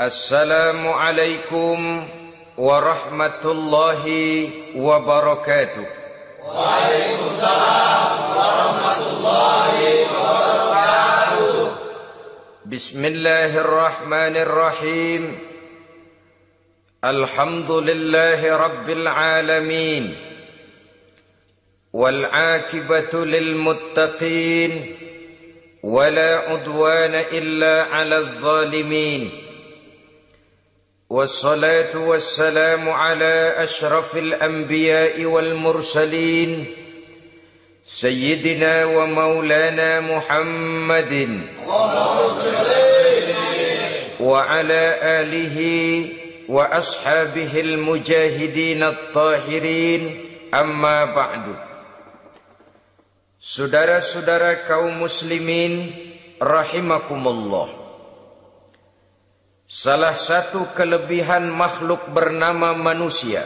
السلام عليكم ورحمة الله وبركاته. وعليكم السلام ورحمة الله وبركاته بسم الله الرحمن الرحيم. الحمد لله رب العالمين والعاقبة للمتقين ولا عدوان إلا على الظالمين. والصلاة والسلام على أشرف الأنبياء والمرسلين سيدنا ومولانا محمد وعلى آله وأصحابه المجاهدين الطاهرين أما بعد Saudara-saudara kaum muslimin rahimakumullah. Salah satu kelebihan makhluk bernama manusia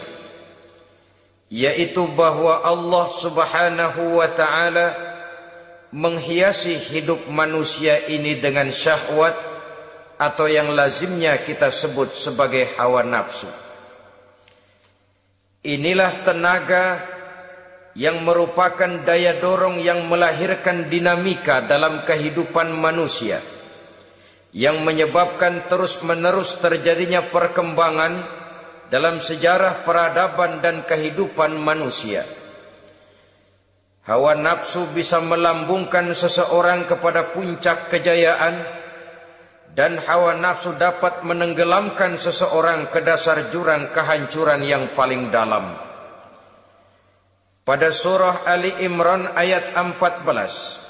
yaitu bahwa Allah Subhanahu wa taala menghiasi hidup manusia ini dengan syahwat atau yang lazimnya kita sebut sebagai hawa nafsu. Inilah tenaga yang merupakan daya dorong yang melahirkan dinamika dalam kehidupan manusia yang menyebabkan terus-menerus terjadinya perkembangan dalam sejarah peradaban dan kehidupan manusia. Hawa nafsu bisa melambungkan seseorang kepada puncak kejayaan dan hawa nafsu dapat menenggelamkan seseorang ke dasar jurang kehancuran yang paling dalam. Pada surah Ali Imran ayat 14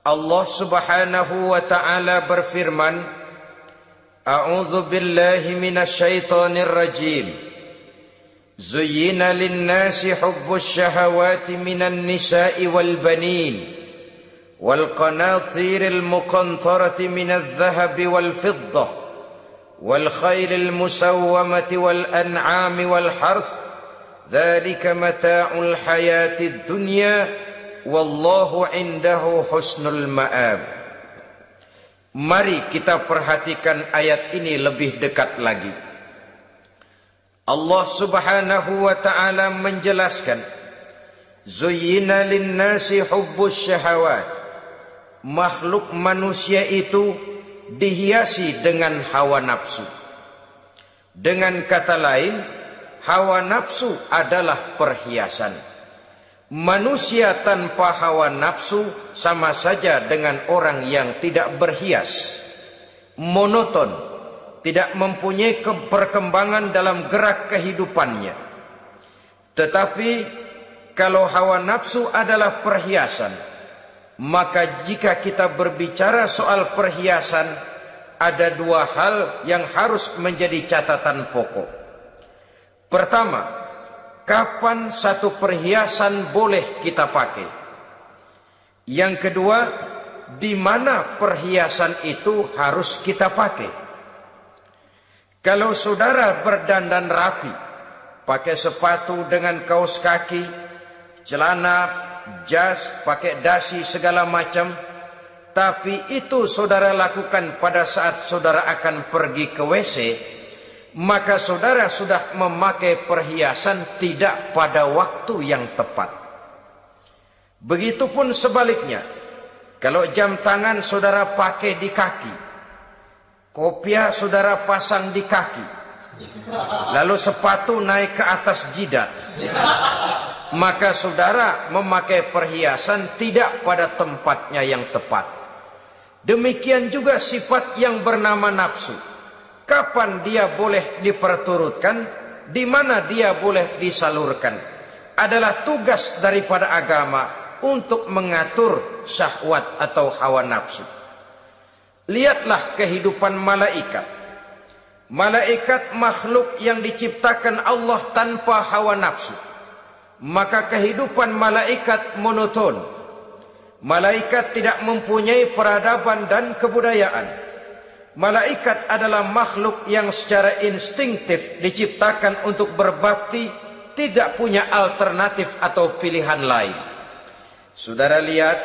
Allah Subhanahu wa taala berfirman A'udzu billahi minasyaitonir rajim Zuyyina lin-nasi hubbus syahawati minan nisa'i wal banin wal qanatiril muqantarati minadh dhahabi wal fiddah wal khailil musawwamati wal an'ami wal harth ذلك متاع الحياة الدنيا wallahu indahu husnul ma'ab. Mari kita perhatikan ayat ini lebih dekat lagi. Allah Subhanahu wa taala menjelaskan Zuyina linnasi hubbus syahawat Makhluk manusia itu dihiasi dengan hawa nafsu Dengan kata lain Hawa nafsu adalah perhiasan Manusia tanpa hawa nafsu sama saja dengan orang yang tidak berhias. Monoton, tidak mempunyai perkembangan dalam gerak kehidupannya. Tetapi kalau hawa nafsu adalah perhiasan, maka jika kita berbicara soal perhiasan, ada dua hal yang harus menjadi catatan pokok. Pertama, kapan satu perhiasan boleh kita pakai? Yang kedua, di mana perhiasan itu harus kita pakai? Kalau saudara berdandan rapi, pakai sepatu dengan kaos kaki, celana, jas, pakai dasi segala macam, tapi itu saudara lakukan pada saat saudara akan pergi ke WC, maka saudara sudah memakai perhiasan tidak pada waktu yang tepat. Begitupun sebaliknya, kalau jam tangan saudara pakai di kaki, kopiah saudara pasang di kaki, lalu sepatu naik ke atas jidat, maka saudara memakai perhiasan tidak pada tempatnya yang tepat. Demikian juga sifat yang bernama nafsu kapan dia boleh diperturutkan, di mana dia boleh disalurkan. Adalah tugas daripada agama untuk mengatur syahwat atau hawa nafsu. Lihatlah kehidupan malaikat. Malaikat makhluk yang diciptakan Allah tanpa hawa nafsu. Maka kehidupan malaikat monoton. Malaikat tidak mempunyai peradaban dan kebudayaan. Malaikat adalah makhluk yang secara instingtif diciptakan untuk berbakti, tidak punya alternatif atau pilihan lain. Saudara lihat,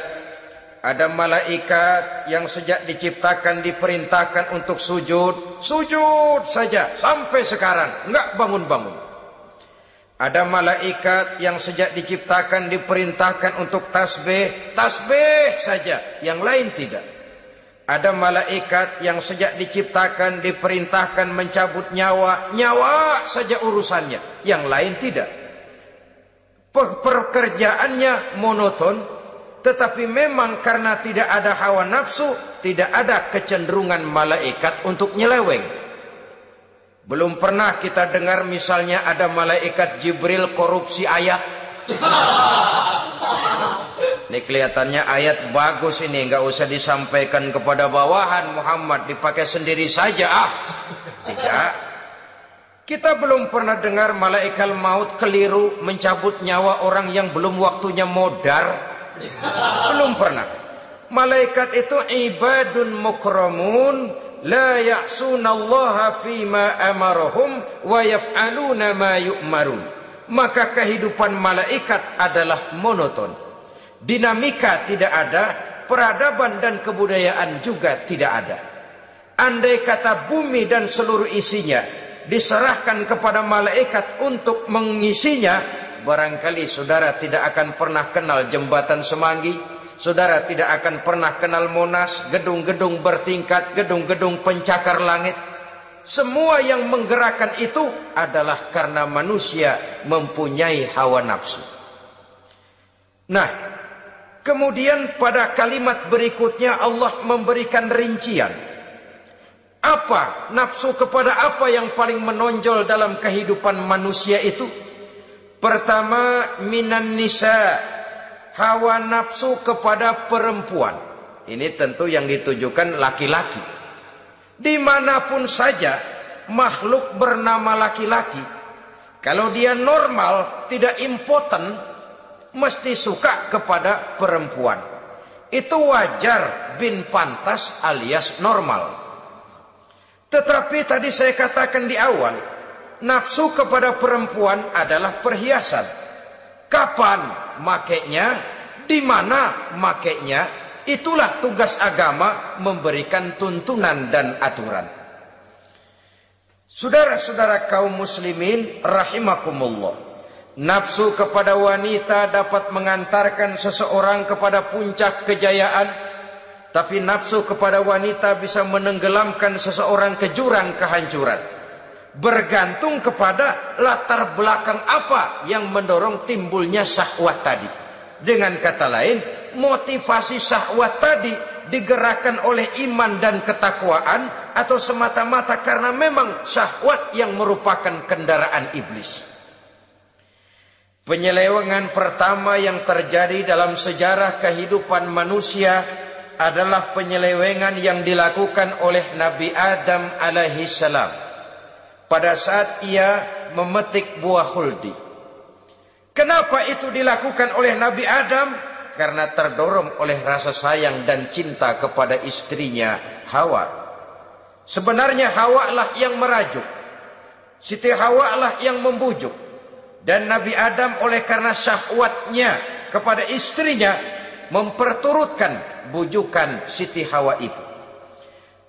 Ada malaikat yang sejak diciptakan diperintahkan untuk sujud, sujud saja sampai sekarang, enggak bangun-bangun. Ada malaikat yang sejak diciptakan diperintahkan untuk tasbih, tasbih saja, yang lain tidak. Ada malaikat yang sejak diciptakan diperintahkan mencabut nyawa, nyawa saja urusannya, yang lain tidak. Pekerjaannya monoton, tetapi memang karena tidak ada hawa nafsu, tidak ada kecenderungan malaikat untuk nyeleweng. Belum pernah kita dengar misalnya ada malaikat Jibril korupsi ayat. Ini kelihatannya ayat bagus ini, nggak usah disampaikan kepada bawahan Muhammad, dipakai sendiri saja ah. Tidak. Kita belum pernah dengar malaikat maut keliru mencabut nyawa orang yang belum waktunya modar belum pernah. Malaikat itu ibadun mukramun la ya'sunallaha fima amarahum wa yaf'aluna ma yu'marun. Maka kehidupan malaikat adalah monoton. Dinamika tidak ada, peradaban dan kebudayaan juga tidak ada. Andai kata bumi dan seluruh isinya diserahkan kepada malaikat untuk mengisinya, Barangkali saudara tidak akan pernah kenal jembatan semanggi. Saudara tidak akan pernah kenal monas, gedung-gedung bertingkat, gedung-gedung pencakar langit. Semua yang menggerakkan itu adalah karena manusia mempunyai hawa nafsu. Nah, kemudian pada kalimat berikutnya Allah memberikan rincian. Apa nafsu kepada apa yang paling menonjol dalam kehidupan manusia itu? Pertama minan nisa hawa nafsu kepada perempuan. Ini tentu yang ditujukan laki-laki. Di mana pun saja makhluk bernama laki-laki. Kalau dia normal, tidak impoten, mesti suka kepada perempuan. Itu wajar bin pantas alias normal. Tetapi tadi saya katakan di awal, nafsu kepada perempuan adalah perhiasan. Kapan makainya, di mana makainya, itulah tugas agama memberikan tuntunan dan aturan. Saudara-saudara kaum muslimin rahimakumullah. Nafsu kepada wanita dapat mengantarkan seseorang kepada puncak kejayaan, tapi nafsu kepada wanita bisa menenggelamkan seseorang ke jurang kehancuran bergantung kepada latar belakang apa yang mendorong timbulnya syahwat tadi. Dengan kata lain, motivasi syahwat tadi digerakkan oleh iman dan ketakwaan atau semata-mata karena memang syahwat yang merupakan kendaraan iblis. Penyelewengan pertama yang terjadi dalam sejarah kehidupan manusia adalah penyelewengan yang dilakukan oleh Nabi Adam alaihi salam pada saat ia memetik buah huldi. Kenapa itu dilakukan oleh Nabi Adam? Karena terdorong oleh rasa sayang dan cinta kepada istrinya Hawa. Sebenarnya Hawa lah yang merajuk. Siti Hawa lah yang membujuk. Dan Nabi Adam oleh karena syahwatnya kepada istrinya memperturutkan bujukan Siti Hawa itu.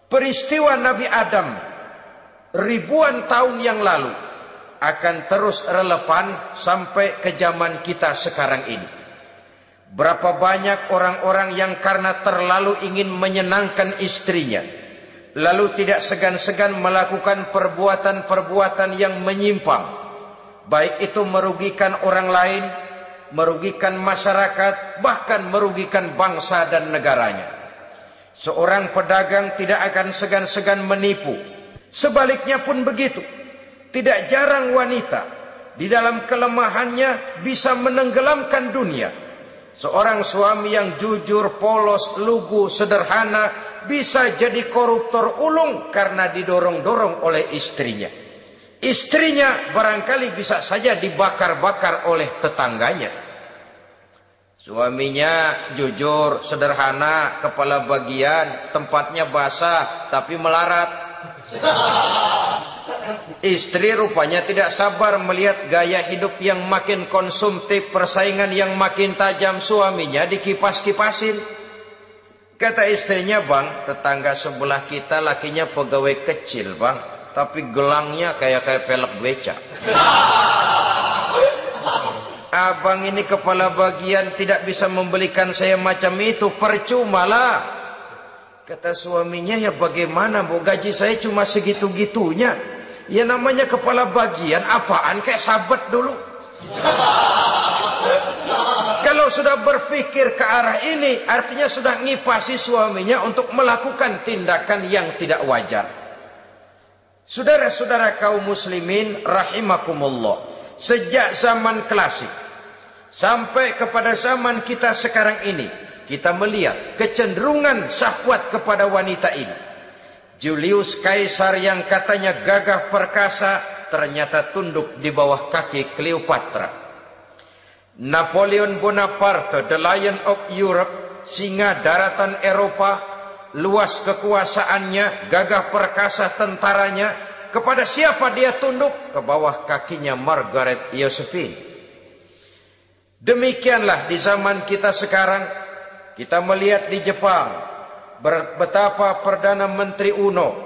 Peristiwa Nabi Adam ribuan tahun yang lalu akan terus relevan sampai ke zaman kita sekarang ini. Berapa banyak orang-orang yang karena terlalu ingin menyenangkan istrinya, lalu tidak segan-segan melakukan perbuatan-perbuatan yang menyimpang, baik itu merugikan orang lain, merugikan masyarakat, bahkan merugikan bangsa dan negaranya. Seorang pedagang tidak akan segan-segan menipu, Sebaliknya pun begitu. Tidak jarang wanita di dalam kelemahannya bisa menenggelamkan dunia. Seorang suami yang jujur, polos, lugu, sederhana bisa jadi koruptor ulung karena didorong-dorong oleh istrinya. Istrinya barangkali bisa saja dibakar-bakar oleh tetangganya. Suaminya jujur, sederhana, kepala bagian, tempatnya basah tapi melarat. Istri rupanya tidak sabar melihat gaya hidup yang makin konsumtif, persaingan yang makin tajam suaminya dikipas-kipasin. Kata istrinya bang, tetangga sebelah kita lakinya pegawai kecil bang. Tapi gelangnya kayak kayak pelek beca. Abang ini kepala bagian tidak bisa membelikan saya macam itu. Percuma lah. Kata suaminya ya bagaimana bu gaji saya cuma segitu-gitunya. Ya namanya kepala bagian apaan kayak sabat dulu. Kalau sudah berpikir ke arah ini, artinya sudah ngipasi suaminya untuk melakukan tindakan yang tidak wajar. Saudara-saudara kaum muslimin rahimakumullah. Sejak zaman klasik sampai kepada zaman kita sekarang ini, kita melihat kecenderungan syahwat kepada wanita ini. Julius Kaisar yang katanya gagah perkasa ternyata tunduk di bawah kaki Cleopatra. Napoleon Bonaparte, the Lion of Europe, singa daratan Eropa, luas kekuasaannya, gagah perkasa tentaranya, kepada siapa dia tunduk? Ke bawah kakinya Margaret Josephine. Demikianlah di zaman kita sekarang, kita melihat di Jepang, betapa Perdana Menteri Uno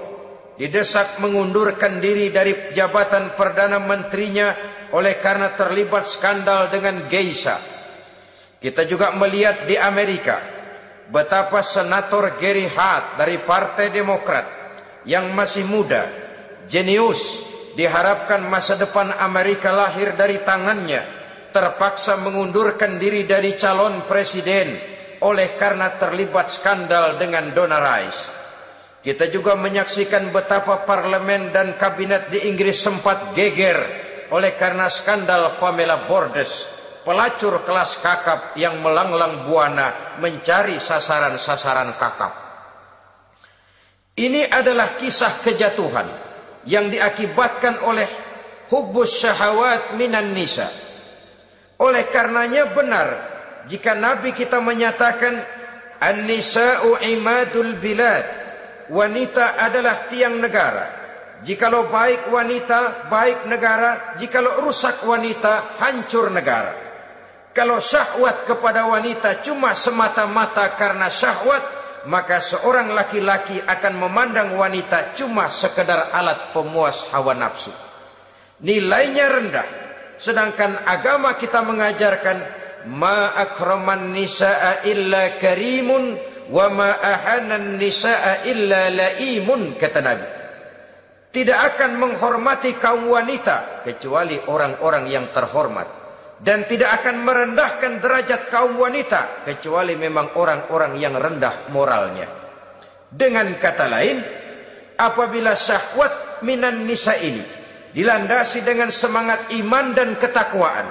didesak mengundurkan diri dari jabatan Perdana Menterinya oleh karena terlibat skandal dengan geisha. Kita juga melihat di Amerika betapa senator Gary Hart dari Partai Demokrat yang masih muda, jenius, diharapkan masa depan Amerika lahir dari tangannya, terpaksa mengundurkan diri dari calon presiden oleh karena terlibat skandal dengan Donna Rice. Kita juga menyaksikan betapa parlemen dan kabinet di Inggris sempat geger oleh karena skandal Pamela Bordes, pelacur kelas kakap yang melanglang buana mencari sasaran-sasaran kakap. Ini adalah kisah kejatuhan yang diakibatkan oleh hubus syahwat minan nisa. Oleh karenanya benar jika Nabi kita menyatakan an-nisa'u imadul bilad. Wanita adalah tiang negara. Jikalau baik wanita, baik negara. Jikalau rusak wanita, hancur negara. Kalau syahwat kepada wanita cuma semata-mata karena syahwat, maka seorang laki-laki akan memandang wanita cuma sekedar alat pemuas hawa nafsu. Nilainya rendah. Sedangkan agama kita mengajarkan ma akraman nisaa illa karimun wa ma ahanan nisaa illa laimun kata Nabi tidak akan menghormati kaum wanita kecuali orang-orang yang terhormat dan tidak akan merendahkan derajat kaum wanita kecuali memang orang-orang yang rendah moralnya dengan kata lain apabila syahwat minan nisa ini dilandasi dengan semangat iman dan ketakwaan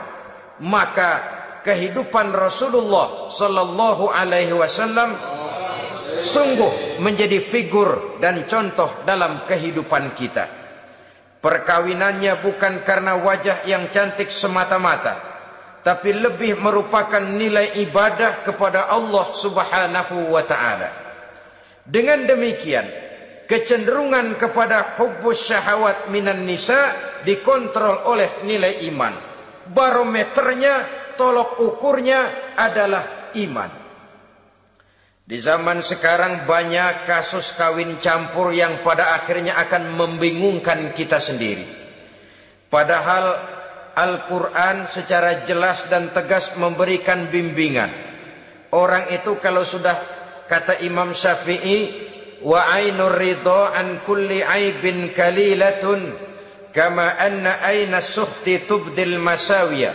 maka kehidupan Rasulullah sallallahu alaihi wasallam sungguh menjadi figur dan contoh dalam kehidupan kita. Perkawinannya bukan karena wajah yang cantik semata-mata, tapi lebih merupakan nilai ibadah kepada Allah Subhanahu wa taala. Dengan demikian, kecenderungan kepada hubbus syahwat minan nisa dikontrol oleh nilai iman. Barometernya, tolok ukurnya adalah iman. Di zaman sekarang banyak kasus kawin campur yang pada akhirnya akan membingungkan kita sendiri. Padahal Al-Quran secara jelas dan tegas memberikan bimbingan. Orang itu kalau sudah kata Imam Syafi'i, wa ainur ridho an kulli aibin kalilatun kama anna aina suhti tubdil masawiya.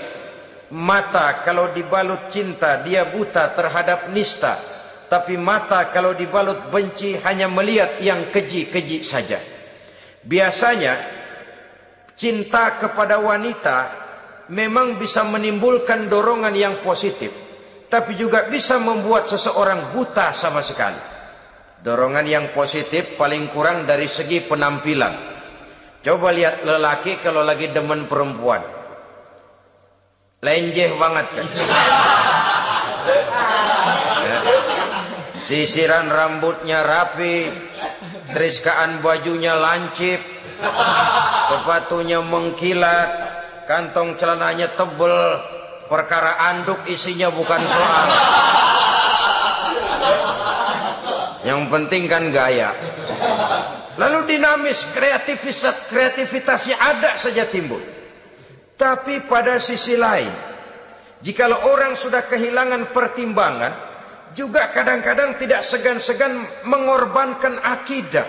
Mata kalau dibalut cinta dia buta terhadap nista tapi mata kalau dibalut benci hanya melihat yang keji-keji saja. Biasanya cinta kepada wanita memang bisa menimbulkan dorongan yang positif, tapi juga bisa membuat seseorang buta sama sekali. Dorongan yang positif paling kurang dari segi penampilan. Coba lihat lelaki kalau lagi demen perempuan. Lenjeh banget kan. Sisiran rambutnya rapi, teriskaan bajunya lancip, sepatunya mengkilat, kantong celananya tebel, perkara anduk isinya bukan soal. Yang penting kan gaya. Lalu dinamis, kreativitas kreativitasnya ada saja timbul. Tapi pada sisi lain, jikalau orang sudah kehilangan pertimbangan, juga kadang-kadang tidak segan-segan mengorbankan akidah,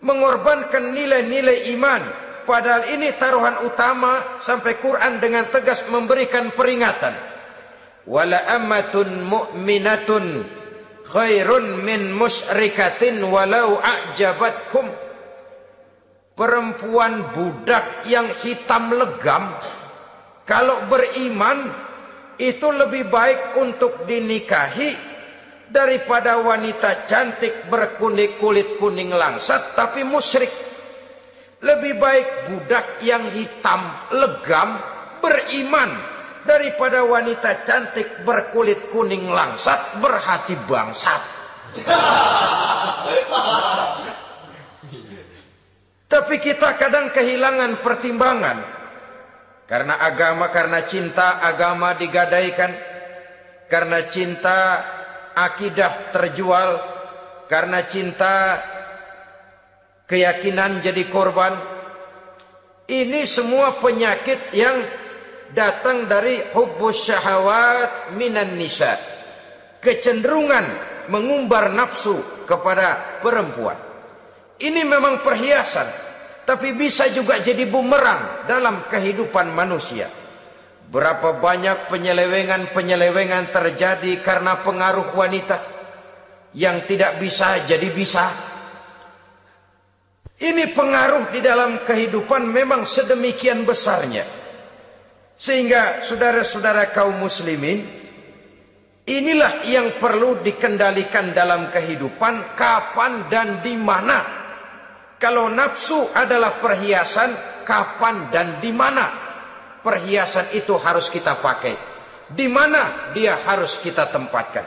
mengorbankan nilai-nilai iman. Padahal ini taruhan utama sampai Quran dengan tegas memberikan peringatan. Wala amatun mu'minatun khairun min musyrikatin walau a'jabatkum perempuan budak yang hitam legam kalau beriman itu lebih baik untuk dinikahi daripada wanita cantik berkulit kulit kuning langsat tapi musyrik lebih baik budak yang hitam legam beriman daripada wanita cantik berkulit kuning langsat berhati bangsat. Tapi kita kadang kehilangan pertimbangan karena agama, karena cinta agama digadaikan, karena cinta akidah terjual, karena cinta keyakinan jadi korban. Ini semua penyakit yang datang dari hubbus syahawat minan nisa. Kecenderungan mengumbar nafsu kepada perempuan. Ini memang perhiasan, tapi bisa juga jadi bumerang dalam kehidupan manusia. Berapa banyak penyelewengan-penyelewengan terjadi karena pengaruh wanita yang tidak bisa jadi bisa. Ini pengaruh di dalam kehidupan memang sedemikian besarnya. Sehingga saudara-saudara kaum muslimin inilah yang perlu dikendalikan dalam kehidupan kapan dan di mana. Kalau nafsu adalah perhiasan, kapan dan di mana perhiasan itu harus kita pakai? Di mana dia harus kita tempatkan?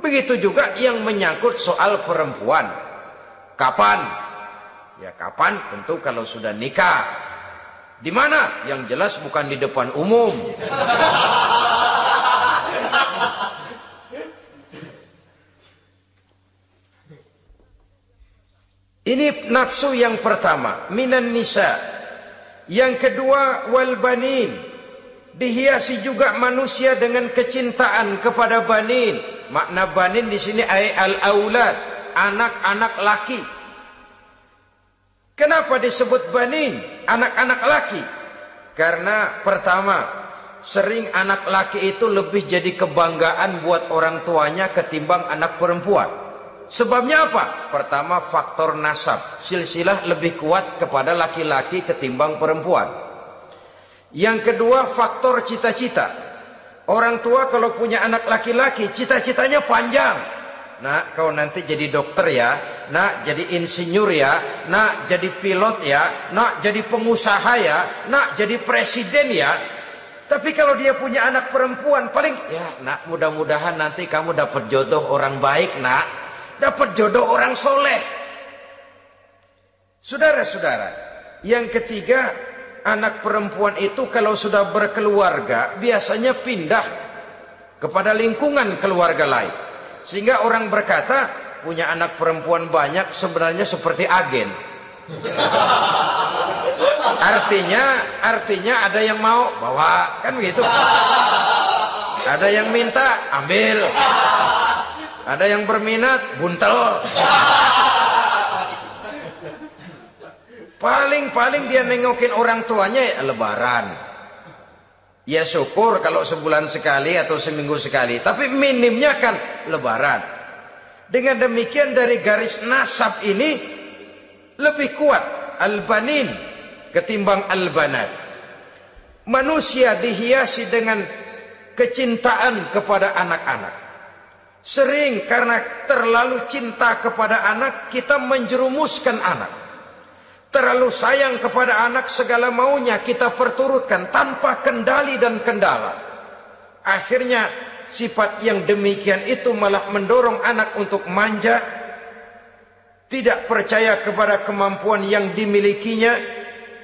Begitu juga yang menyangkut soal perempuan. Kapan? Ya kapan? Tentu kalau sudah nikah di mana? Yang jelas bukan di depan umum. Ini nafsu yang pertama, minan nisa. Yang kedua, wal banin. Dihiasi juga manusia dengan kecintaan kepada banin. Makna banin di sini ay al aulad, anak-anak laki. Kenapa disebut banin? Anak-anak laki. Karena pertama, sering anak laki itu lebih jadi kebanggaan buat orang tuanya ketimbang anak perempuan. Sebabnya apa? Pertama faktor nasab. Silsilah lebih kuat kepada laki-laki ketimbang perempuan. Yang kedua faktor cita-cita. Orang tua kalau punya anak laki-laki cita-citanya panjang. Nak kau nanti jadi dokter ya nak jadi insinyur ya, nak jadi pilot ya, nak jadi pengusaha ya, nak jadi presiden ya. Tapi kalau dia punya anak perempuan paling ya nak mudah-mudahan nanti kamu dapat jodoh orang baik nak, dapat jodoh orang soleh. Saudara-saudara, yang ketiga anak perempuan itu kalau sudah berkeluarga biasanya pindah kepada lingkungan keluarga lain. Sehingga orang berkata, punya anak perempuan banyak sebenarnya seperti agen. Artinya, artinya ada yang mau bawa, kan begitu. Ada yang minta, ambil. Ada yang berminat, buntel. Paling-paling dia nengokin orang tuanya ya lebaran. Ya syukur kalau sebulan sekali atau seminggu sekali. Tapi minimnya kan lebaran. Dengan demikian dari garis nasab ini lebih kuat al-banin ketimbang al-banat. Manusia dihiasi dengan kecintaan kepada anak-anak. Sering karena terlalu cinta kepada anak kita menjerumuskan anak. Terlalu sayang kepada anak segala maunya kita perturutkan tanpa kendali dan kendala. Akhirnya sifat yang demikian itu malah mendorong anak untuk manja, tidak percaya kepada kemampuan yang dimilikinya,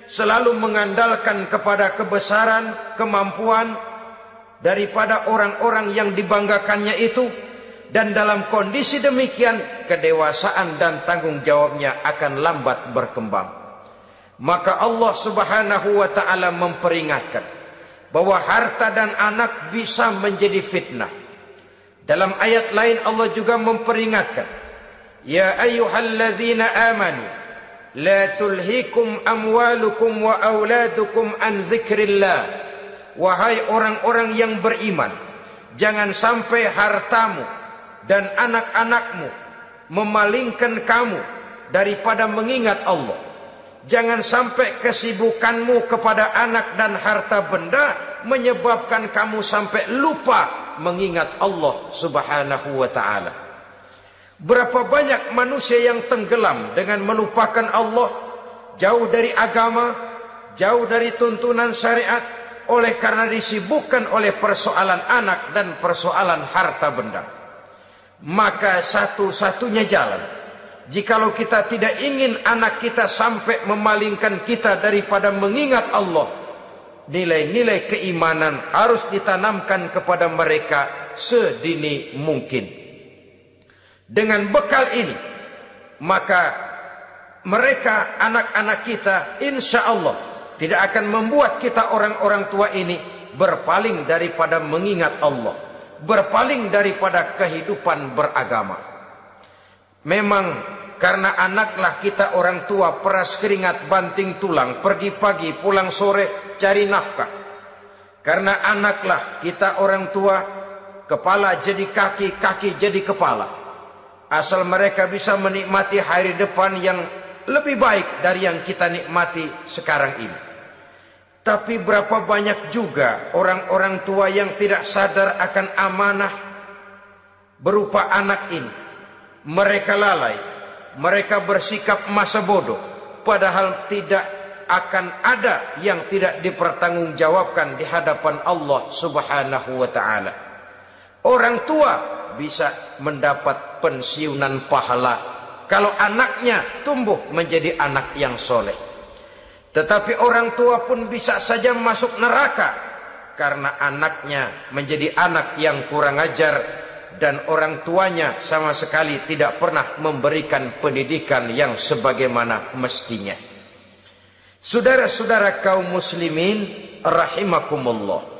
selalu mengandalkan kepada kebesaran, kemampuan daripada orang-orang yang dibanggakannya itu, dan dalam kondisi demikian kedewasaan dan tanggung jawabnya akan lambat berkembang. Maka Allah Subhanahu wa taala memperingatkan bahwa harta dan anak bisa menjadi fitnah. Dalam ayat lain Allah juga memperingatkan, "Ya ayyuhalladzina amanu la tulhikum amwalukum wa auladukum an dzikrillah." Wahai orang-orang yang beriman, jangan sampai hartamu dan anak-anakmu memalingkan kamu daripada mengingat Allah. Jangan sampai kesibukanmu kepada anak dan harta benda menyebabkan kamu sampai lupa mengingat Allah Subhanahu wa taala. Berapa banyak manusia yang tenggelam dengan melupakan Allah, jauh dari agama, jauh dari tuntunan syariat, oleh karena disibukkan oleh persoalan anak dan persoalan harta benda. Maka satu-satunya jalan jikalau kita tidak ingin anak kita sampai memalingkan kita daripada mengingat Allah, nilai-nilai keimanan harus ditanamkan kepada mereka sedini mungkin. Dengan bekal ini, maka mereka anak-anak kita insya Allah tidak akan membuat kita orang-orang tua ini berpaling daripada mengingat Allah, berpaling daripada kehidupan beragama. Memang karena anaklah kita orang tua peras keringat banting tulang, pergi pagi pulang sore cari nafkah. Karena anaklah kita orang tua kepala jadi kaki, kaki jadi kepala. Asal mereka bisa menikmati hari depan yang lebih baik dari yang kita nikmati sekarang ini. Tapi berapa banyak juga orang-orang tua yang tidak sadar akan amanah berupa anak ini. Mereka lalai, mereka bersikap masa bodoh, padahal tidak akan ada yang tidak dipertanggungjawabkan di hadapan Allah Subhanahu wa taala. Orang tua bisa mendapat pensiunan pahala kalau anaknya tumbuh menjadi anak yang soleh. Tetapi orang tua pun bisa saja masuk neraka karena anaknya menjadi anak yang kurang ajar dan orang tuanya sama sekali tidak pernah memberikan pendidikan yang sebagaimana mestinya. Saudara-saudara kaum muslimin rahimakumullah.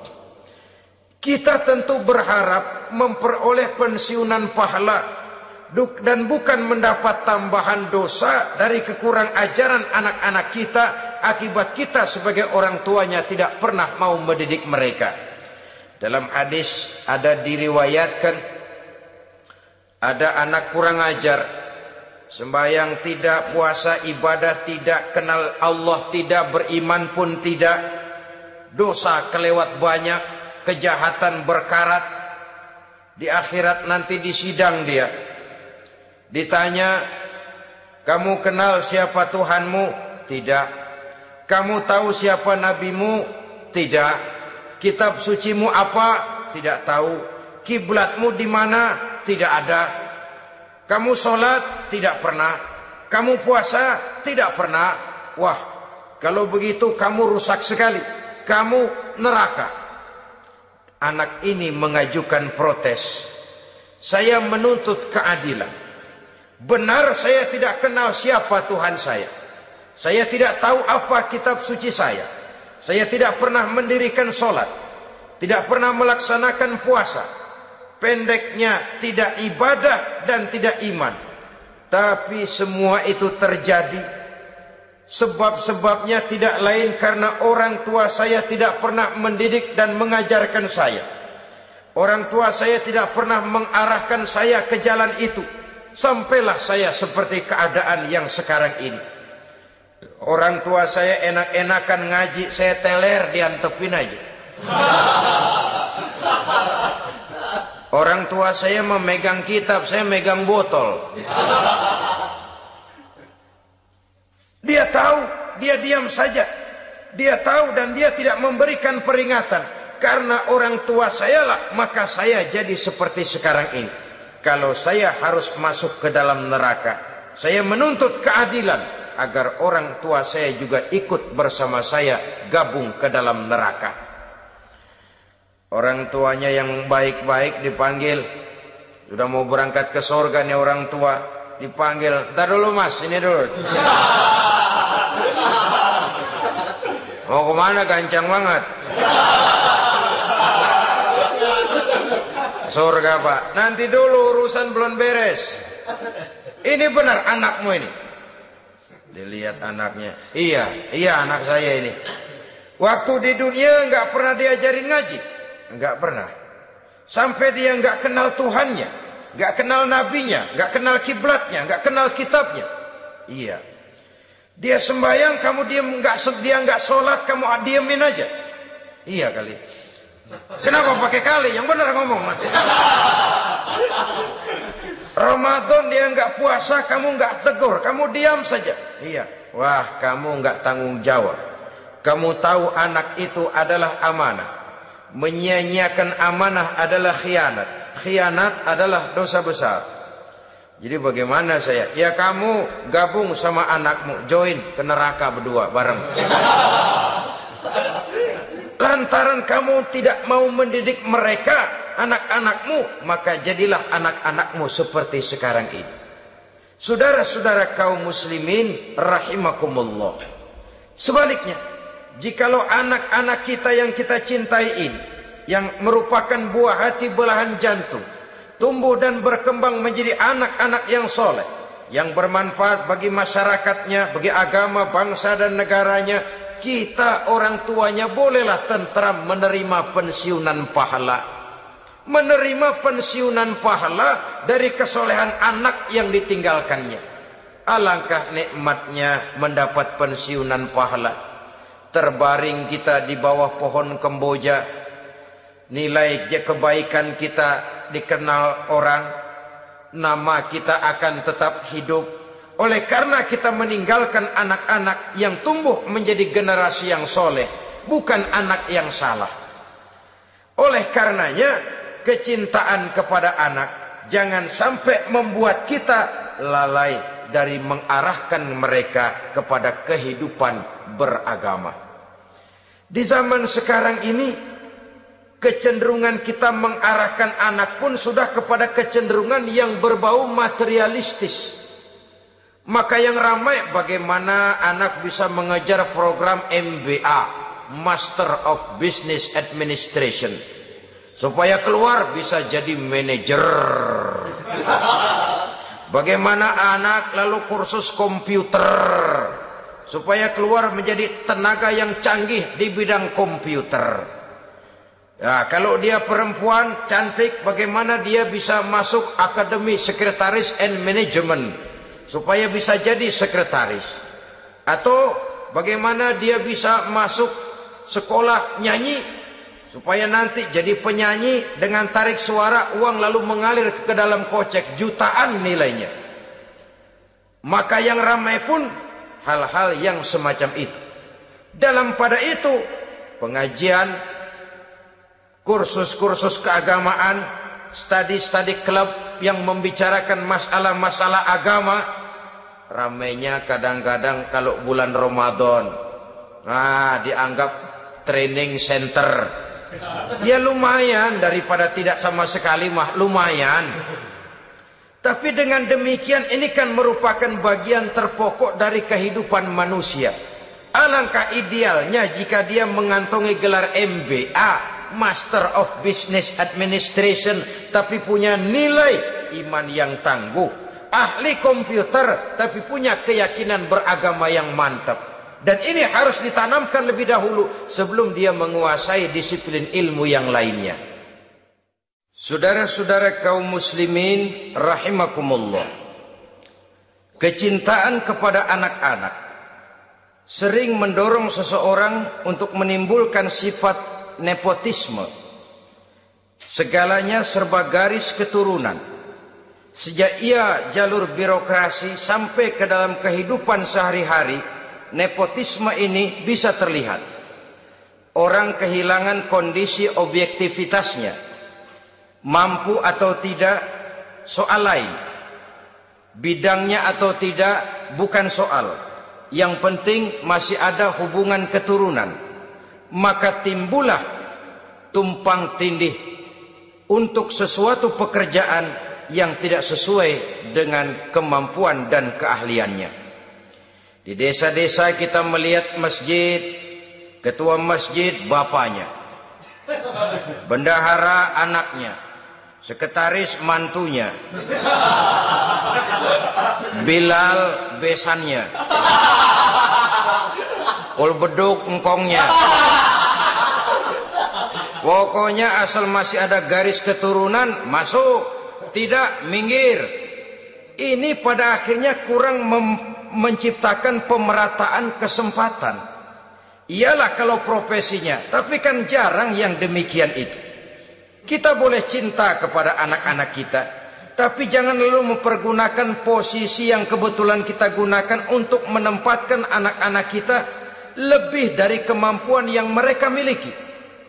Kita tentu berharap memperoleh pensiunan pahala dan bukan mendapat tambahan dosa dari kekurang ajaran anak-anak kita akibat kita sebagai orang tuanya tidak pernah mau mendidik mereka. Dalam hadis ada diriwayatkan ada anak kurang ajar sembahyang tidak puasa ibadah tidak kenal Allah tidak beriman pun tidak dosa kelewat banyak kejahatan berkarat. Di akhirat nanti disidang dia. Ditanya kamu kenal siapa Tuhanmu? Tidak kamu tahu siapa nabimu? Tidak. Kitab sucimu apa? Tidak tahu. Kiblatmu di mana? Tidak ada. Kamu sholat? Tidak pernah. Kamu puasa? Tidak pernah. Wah, kalau begitu kamu rusak sekali. Kamu neraka. Anak ini mengajukan protes. Saya menuntut keadilan. Benar saya tidak kenal siapa Tuhan saya. Saya tidak tahu apa kitab suci saya. Saya tidak pernah mendirikan solat. Tidak pernah melaksanakan puasa. Pendeknya tidak ibadah dan tidak iman. Tapi semua itu terjadi. Sebab-sebabnya tidak lain karena orang tua saya tidak pernah mendidik dan mengajarkan saya. Orang tua saya tidak pernah mengarahkan saya ke jalan itu. Sampailah saya seperti keadaan yang sekarang ini. Orang tua saya enak-enakan ngaji, saya teler diantepin aja. Orang tua saya memegang kitab, saya megang botol. Dia tahu, dia diam saja. Dia tahu dan dia tidak memberikan peringatan. Karena orang tua saya lah, maka saya jadi seperti sekarang ini. Kalau saya harus masuk ke dalam neraka, saya menuntut keadilan agar orang tua saya juga ikut bersama saya gabung ke dalam neraka. Orang tuanya yang baik-baik dipanggil, sudah mau berangkat ke sorga nih orang tua, dipanggil, "Entar dulu Mas, ini dulu." Mau ke mana gancang banget? Surga pak, nanti dulu urusan belum beres. Ini benar anakmu ini. Dilihat anaknya, iya, iya anak saya ini. Waktu di dunia nggak pernah diajarin ngaji, nggak pernah. Sampai dia nggak kenal Tuhannya, nggak kenal nabinya, nggak kenal kiblatnya, nggak kenal kitabnya. Iya, dia sembahyang, kamu diam nggak dia nggak sholat, kamu diamin aja. Iya kali. Kenapa pakai kali? Yang benar ngomong. Ramadan dia nggak puasa, kamu nggak tegur, kamu diam saja. Iya. Wah, kamu nggak tanggung jawab. Kamu tahu anak itu adalah amanah. Menyia-nyiakan amanah adalah khianat. Khianat adalah dosa besar. Jadi bagaimana saya? Ya kamu gabung sama anakmu, join ke neraka berdua bareng. Lantaran kamu tidak mau mendidik mereka, anak-anakmu, maka jadilah anak-anakmu seperti sekarang ini. Saudara-saudara kaum muslimin rahimakumullah. Sebaliknya, jikalau anak-anak kita yang kita cintai ini yang merupakan buah hati belahan jantung tumbuh dan berkembang menjadi anak-anak yang soleh yang bermanfaat bagi masyarakatnya, bagi agama, bangsa dan negaranya, kita orang tuanya bolehlah tentram menerima pensiunan pahala. Menerima pensiunan pahala dari kesolehan anak yang ditinggalkannya. Alangkah nikmatnya mendapat pensiunan pahala. Terbaring kita di bawah pohon kemboja. Nilai kebaikan kita dikenal orang, nama kita akan tetap hidup. Oleh karena kita meninggalkan anak-anak yang tumbuh menjadi generasi yang soleh, bukan anak yang salah. Oleh karenanya, kecintaan kepada anak jangan sampai membuat kita lalai dari mengarahkan mereka kepada kehidupan beragama. Di zaman sekarang ini kecenderungan kita mengarahkan anak pun sudah kepada kecenderungan yang berbau materialistis. Maka yang ramai bagaimana anak bisa mengejar program MBA, Master of Business Administration. Supaya keluar bisa jadi manajer. Bagaimana anak lalu kursus komputer. Supaya keluar menjadi tenaga yang canggih di bidang komputer. Ya, kalau dia perempuan cantik, bagaimana dia bisa masuk akademi sekretaris and management supaya bisa jadi sekretaris? Atau bagaimana dia bisa masuk sekolah nyanyi supaya nanti jadi penyanyi dengan tarik suara uang lalu mengalir ke dalam kocek jutaan nilainya. Maka yang ramai pun hal-hal yang semacam itu. Dalam pada itu pengajian kursus-kursus keagamaan, studi-studi klub yang membicarakan masalah-masalah agama, ramainya kadang-kadang kalau bulan Ramadan, nah dianggap training center. Ya lumayan daripada tidak sama sekali mah lumayan. Tapi dengan demikian ini kan merupakan bagian terpokok dari kehidupan manusia. Alangkah idealnya jika dia mengantongi gelar MBA Master of Business Administration tapi punya nilai iman yang tangguh ahli komputer tapi punya keyakinan beragama yang mantap dan ini harus ditanamkan lebih dahulu sebelum dia menguasai disiplin ilmu yang lainnya Saudara-saudara kaum muslimin rahimakumullah Kecintaan kepada anak-anak sering mendorong seseorang untuk menimbulkan sifat nepotisme. Segalanya serba garis keturunan. Sejak ia jalur birokrasi sampai ke dalam kehidupan sehari-hari, nepotisme ini bisa terlihat. Orang kehilangan kondisi objektivitasnya. Mampu atau tidak, soal lain. Bidangnya atau tidak, bukan soal. Yang penting masih ada hubungan keturunan maka timbullah tumpang tindih untuk sesuatu pekerjaan yang tidak sesuai dengan kemampuan dan keahliannya. Di desa-desa kita melihat masjid, ketua masjid bapaknya, bendahara anaknya, sekretaris mantunya, Bilal besannya, kol beduk engkongnya. Pokoknya asal masih ada garis keturunan masuk, tidak minggir. Ini pada akhirnya kurang menciptakan pemerataan kesempatan. Iyalah kalau profesinya, tapi kan jarang yang demikian itu. Kita boleh cinta kepada anak-anak kita, tapi jangan lalu mempergunakan posisi yang kebetulan kita gunakan untuk menempatkan anak-anak kita lebih dari kemampuan yang mereka miliki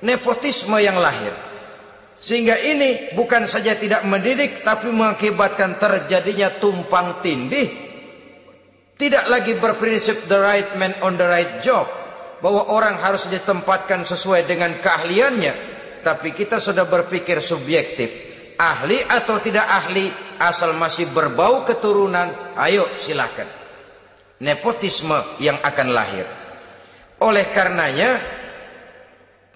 nepotisme yang lahir. Sehingga ini bukan saja tidak mendidik tapi mengakibatkan terjadinya tumpang tindih. Tidak lagi berprinsip the right man on the right job. Bahwa orang harus ditempatkan sesuai dengan keahliannya. Tapi kita sudah berpikir subjektif. Ahli atau tidak ahli asal masih berbau keturunan. Ayo silakan. Nepotisme yang akan lahir. Oleh karenanya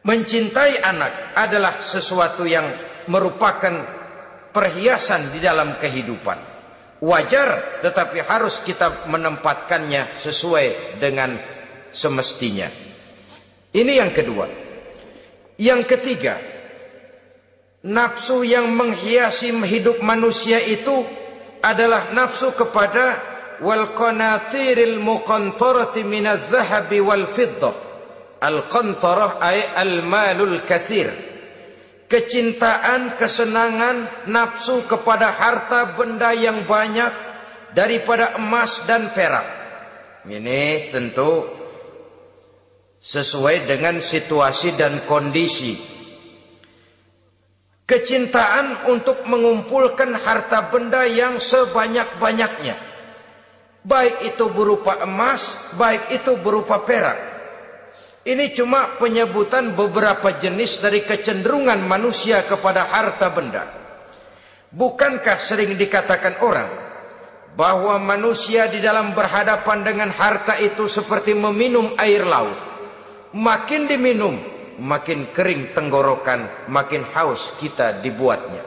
Mencintai anak adalah sesuatu yang merupakan perhiasan di dalam kehidupan. Wajar tetapi harus kita menempatkannya sesuai dengan semestinya. Ini yang kedua. Yang ketiga, nafsu yang menghiasi hidup manusia itu adalah nafsu kepada wal qanatiril muqantarati minadh dhahabi wal fiddah Al-qantarah ay al-malul kathir. Kecintaan, kesenangan, nafsu kepada harta benda yang banyak daripada emas dan perak. Ini tentu sesuai dengan situasi dan kondisi. Kecintaan untuk mengumpulkan harta benda yang sebanyak-banyaknya. Baik itu berupa emas, baik itu berupa perak. Ini cuma penyebutan beberapa jenis dari kecenderungan manusia kepada harta benda. Bukankah sering dikatakan orang bahwa manusia di dalam berhadapan dengan harta itu seperti meminum air laut. Makin diminum, makin kering tenggorokan, makin haus kita dibuatnya.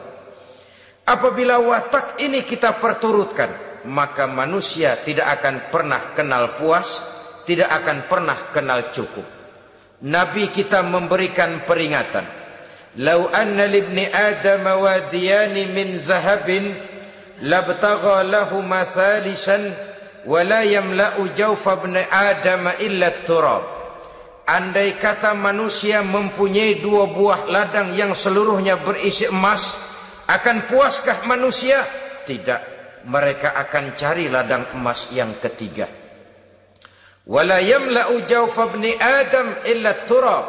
Apabila watak ini kita perturutkan, maka manusia tidak akan pernah kenal puas, tidak akan pernah kenal cukup. Nabi kita memberikan peringatan. Lau anna libni Adam wadiyani min zahabin labtagha lahu mathalisan wa la yamla'u jawfa ibn Adam illa turab. Andai kata manusia mempunyai dua buah ladang yang seluruhnya berisi emas, akan puaskah manusia? Tidak. Mereka akan cari ladang emas yang ketiga wala yamla'u jawfa ibni adam illa turab.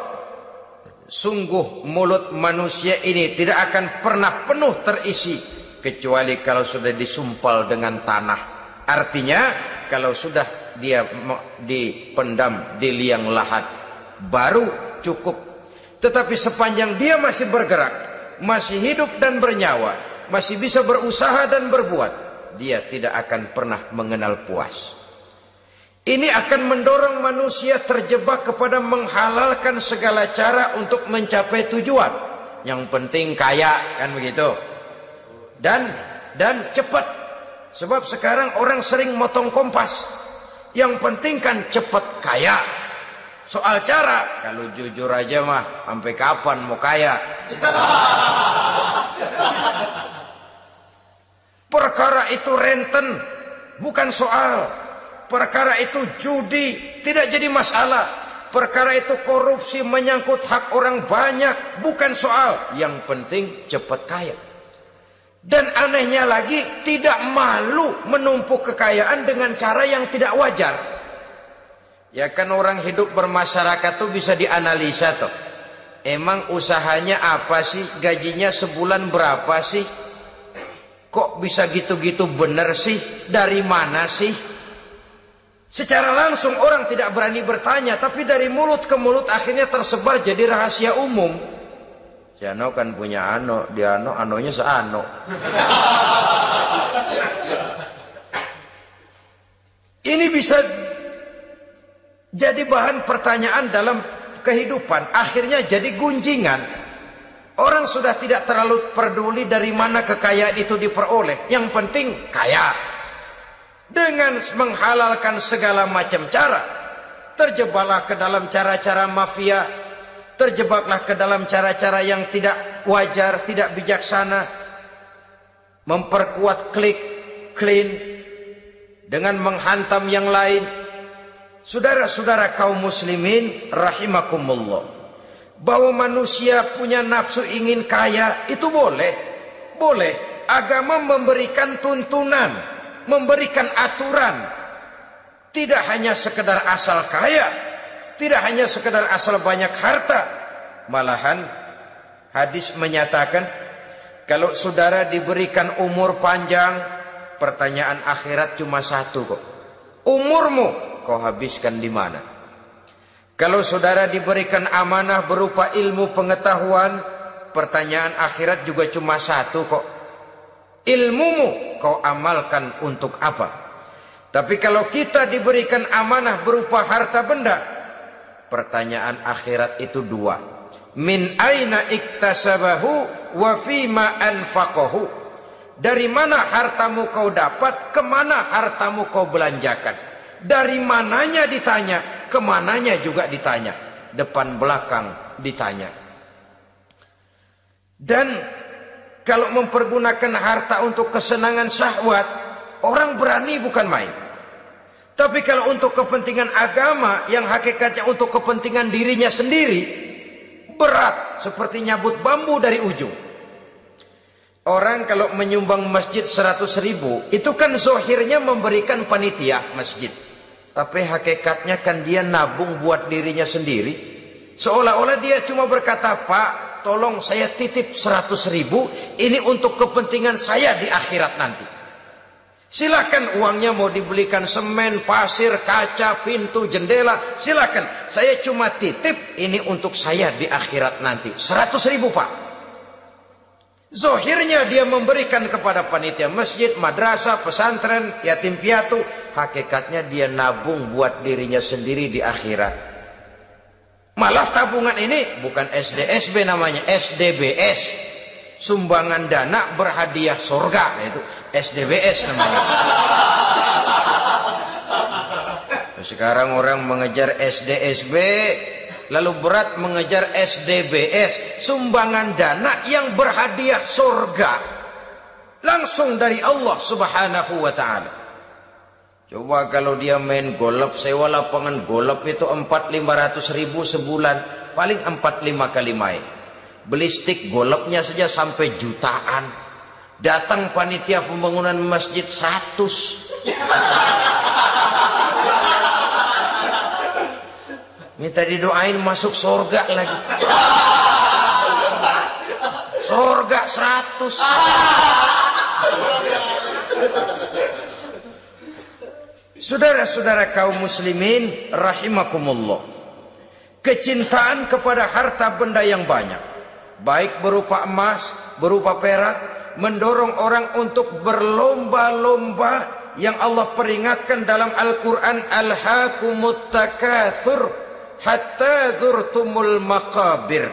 Sungguh mulut manusia ini tidak akan pernah penuh terisi kecuali kalau sudah disumpal dengan tanah. Artinya kalau sudah dia dipendam di liang lahat baru cukup. Tetapi sepanjang dia masih bergerak masih hidup dan bernyawa masih bisa berusaha dan berbuat dia tidak akan pernah mengenal puas ini akan mendorong manusia terjebak kepada menghalalkan segala cara untuk mencapai tujuan. Yang penting kaya kan begitu. Dan dan cepat. Sebab sekarang orang sering motong kompas. Yang penting kan cepat kaya. Soal cara, kalau jujur aja mah, sampai kapan mau kaya? Perkara itu renten, bukan soal perkara itu judi tidak jadi masalah. Perkara itu korupsi menyangkut hak orang banyak bukan soal. Yang penting cepat kaya. Dan anehnya lagi tidak malu menumpuk kekayaan dengan cara yang tidak wajar. Ya kan orang hidup bermasyarakat tuh bisa dianalisa tuh emang usahanya apa sih? Gajinya sebulan berapa sih? Kok bisa gitu-gitu bener sih? Dari mana sih Secara langsung orang tidak berani bertanya, tapi dari mulut ke mulut akhirnya tersebar jadi rahasia umum. Si Ano kan punya Ano, dia Ano, Anonya seano. Ini bisa jadi bahan pertanyaan dalam kehidupan. Akhirnya jadi gunjingan. Orang sudah tidak terlalu peduli dari mana kekayaan itu diperoleh. Yang penting kaya. Dengan menghalalkan segala macam cara. Terjebaklah ke dalam cara-cara mafia. Terjebaklah ke dalam cara-cara yang tidak wajar, tidak bijaksana. Memperkuat klik, clean. Dengan menghantam yang lain. Saudara-saudara kaum muslimin rahimakumullah bahwa manusia punya nafsu ingin kaya itu boleh boleh agama memberikan tuntunan memberikan aturan. Tidak hanya sekedar asal kaya tidak hanya sekedar asal banyak harta. Malahan hadis menyatakan kalau saudara diberikan umur panjang pertanyaan akhirat cuma satu kok. Umurmu kau habiskan di mana? Kalau saudara diberikan amanah berupa ilmu pengetahuan, pertanyaan akhirat juga cuma satu kok. Ilmumu kau amalkan untuk apa? Tapi kalau kita diberikan amanah berupa harta benda, pertanyaan akhirat itu dua. Min aina iktasabahu wa fima anfaqahu. Dari mana hartamu kau dapat, ke mana hartamu kau belanjakan. Dari mananya ditanya, ke mananya juga ditanya. Depan belakang ditanya. Dan kalau mempergunakan harta untuk kesenangan syahwat, orang berani bukan main. Tapi kalau untuk kepentingan agama yang hakikatnya untuk kepentingan dirinya sendiri, berat seperti nyabut bambu dari ujung. Orang kalau menyumbang masjid 100 ribu, itu kan zohirnya memberikan panitia masjid. Tapi hakikatnya kan dia nabung buat dirinya sendiri. Seolah-olah dia cuma berkata, Pak, tolong saya titip 100 ribu. Ini untuk kepentingan saya di akhirat nanti. Silahkan uangnya mau dibelikan semen, pasir, kaca, pintu, jendela. Silahkan. Saya cuma titip ini untuk saya di akhirat nanti. 100 ribu Pak. Zohirnya dia memberikan kepada panitia masjid, madrasah, pesantren, yatim piatu. Hakikatnya dia nabung buat dirinya sendiri di akhirat. Malah tabungan ini bukan SDSB namanya, SDBS. Sumbangan dana berhadiah surga. Itu SDBS namanya. Sekarang orang mengejar SDSB lalu berat mengejar SDBS, sumbangan dana yang berhadiah surga. Langsung dari Allah subhanahu wa ta'ala. Coba kalau dia main golf, sewa lapangan golf itu 4-500 ribu sebulan. Paling 4-5 kali main. Beli stick golfnya saja sampai jutaan. Datang panitia pembangunan masjid 100. Minta didoain masuk surga lagi. Surga seratus. Saudara-saudara kaum muslimin rahimakumullah. Kecintaan kepada harta benda yang banyak. Baik berupa emas, berupa perak. Mendorong orang untuk berlomba-lomba yang Allah peringatkan dalam Al-Quran. Al-Hakumut Takathur hatta zurtumul maqabir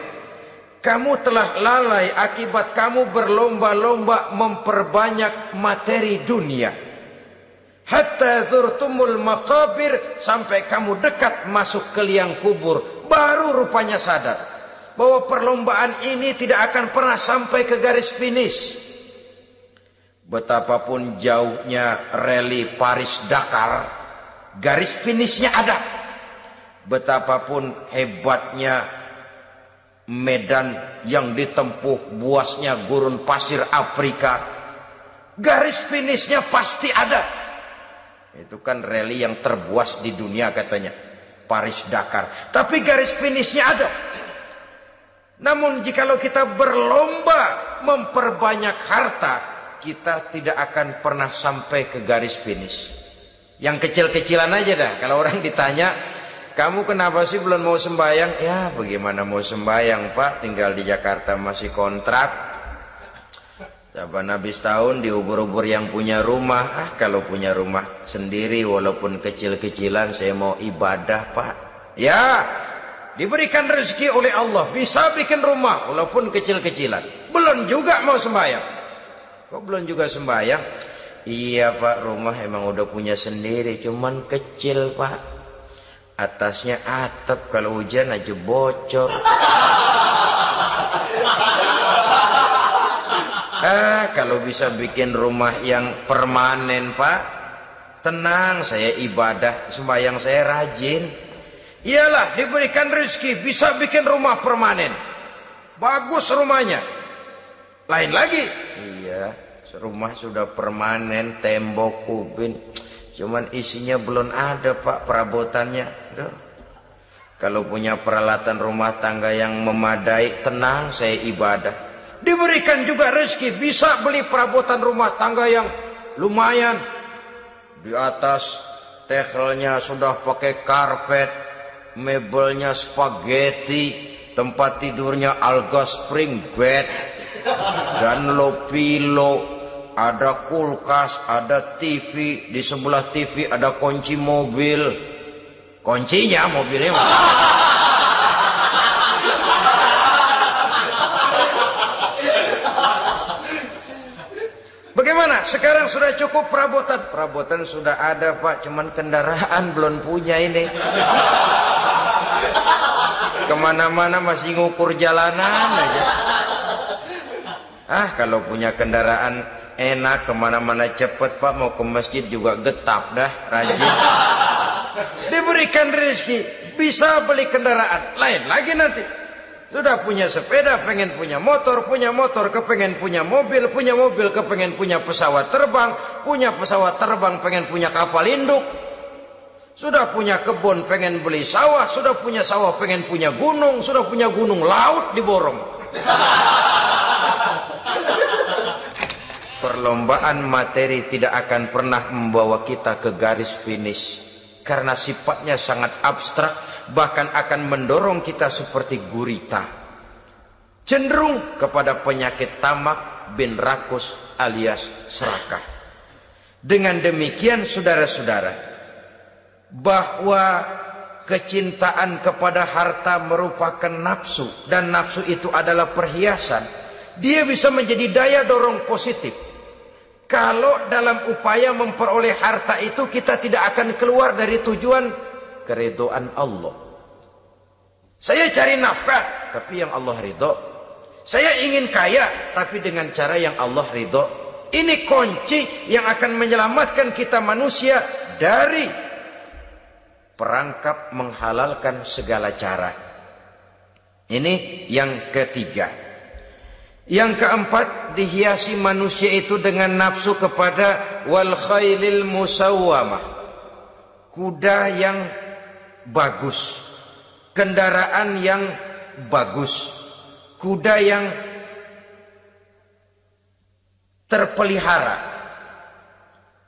kamu telah lalai akibat kamu berlomba-lomba memperbanyak materi dunia hatta zurtumul maqabir sampai kamu dekat masuk ke liang kubur baru rupanya sadar bahwa perlombaan ini tidak akan pernah sampai ke garis finish. Betapapun jauhnya rally Paris Dakar garis finishnya ada. Betapapun hebatnya medan yang ditempuh buasnya gurun pasir Afrika garis finishnya pasti ada itu kan rally yang terbuas di dunia katanya. Paris Dakar. Tapi garis finishnya ada. Namun jikalau kita berlomba memperbanyak harta kita tidak akan pernah sampai ke garis finish. Yang kecil-kecilan aja dah. Kalau orang ditanya kamu kenapa sih belum mau sembahyang? Ya bagaimana mau sembahyang pak? Tinggal di Jakarta masih kontrak Saban habis tahun diubur-ubur yang punya rumah. Ah kalau punya rumah sendiri walaupun kecil-kecilan saya mau ibadah pak. Ya diberikan rezeki oleh Allah bisa bikin rumah walaupun kecil-kecilan. Belum juga mau sembahyang. Kok belum juga sembahyang? Iya pak rumah emang udah punya sendiri cuman kecil pak. Atasnya atap kalau hujan aja bocor. Ah, kalau bisa bikin rumah yang permanen, Pak. Tenang, saya ibadah, sembahyang saya rajin. Iyalah, diberikan rezeki, bisa bikin rumah permanen. Bagus rumahnya. Lain lagi. Iya, rumah sudah permanen, tembok, kubin. Cuman isinya belum ada, Pak, perabotannya. Duh. Kalau punya peralatan rumah tangga yang memadai, tenang, saya ibadah. Diberikan juga rezeki bisa beli perabotan rumah tangga yang lumayan. Di atas tehelnya sudah pakai karpet, mebelnya spaghetti, tempat tidurnya alga spring bed dan lopilo, ada kulkas, ada TV, di sebelah TV ada kunci mobil. Kuncinya mobilnya. Sekarang sudah cukup perabotan. Perabotan sudah ada pak, cuman kendaraan belum punya ini. Ke mana-mana masih ngukur jalanan aja. Ah kalau punya kendaraan enak ke mana-mana cepet pak mau ke masjid juga getap dah rajin. Diberikan rezeki bisa beli kendaraan lain lagi nanti. Sudah punya sepeda, pengen punya motor, punya motor, kepengen punya mobil, punya mobil, kepengen punya pesawat terbang, punya pesawat terbang, pengen punya kapal induk. Sudah punya kebun, pengen beli sawah, sudah punya sawah, pengen punya gunung, sudah punya gunung, laut diborong. Perlombaan materi tidak akan pernah membawa kita ke garis finish karena sifatnya sangat abstrak bahkan akan mendorong kita seperti gurita. Cenderung kepada penyakit tamak bin rakus alias serakah. Dengan demikian saudara-saudara bahwa kecintaan kepada harta merupakan nafsu dan nafsu itu adalah perhiasan dia bisa menjadi daya dorong positif. Kalau dalam upaya memperoleh harta itu kita tidak akan keluar dari tujuan keridhaan Allah. Saya cari nafkah, tapi yang Allah ridho. Saya ingin kaya, tapi dengan cara yang Allah ridho. Ini kunci yang akan menyelamatkan kita manusia dari perangkap menghalalkan segala cara. Ini yang ketiga. Yang keempat, dihiasi manusia itu dengan nafsu kepada wal khailil musawwamah. Kuda yang bagus, kendaraan yang bagus, kuda yang terpelihara.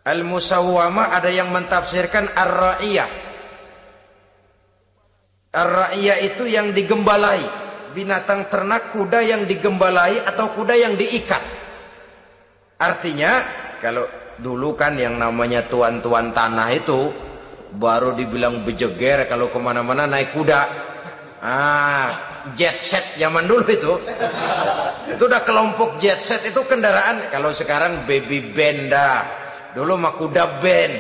Al-Musawwama ada yang mentafsirkan ar-ra'iyah. Ar-ra'iyah itu yang digembalai, binatang ternak kuda yang digembalai atau kuda yang diikat. Artinya kalau dulu kan yang namanya tuan-tuan tanah itu baru dibilang bejeger kalau ke mana-mana naik kuda. Ah jet set zaman dulu itu. Itu udah kelompok jet set itu kendaraan. Kalau sekarang baby benda dulu mah kuda band.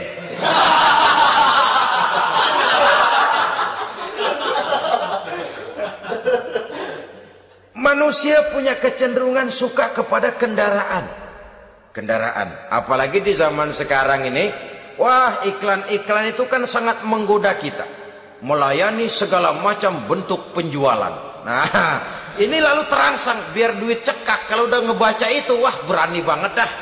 Manusia punya kecenderungan suka kepada kendaraan. Kendaraan. Apalagi di zaman sekarang ini Wah iklan-iklan itu kan sangat menggoda kita. Melayani segala macam bentuk penjualan. Nah ini lalu terangsang biar duit cekak. Kalau udah ngebaca itu wah berani banget dah.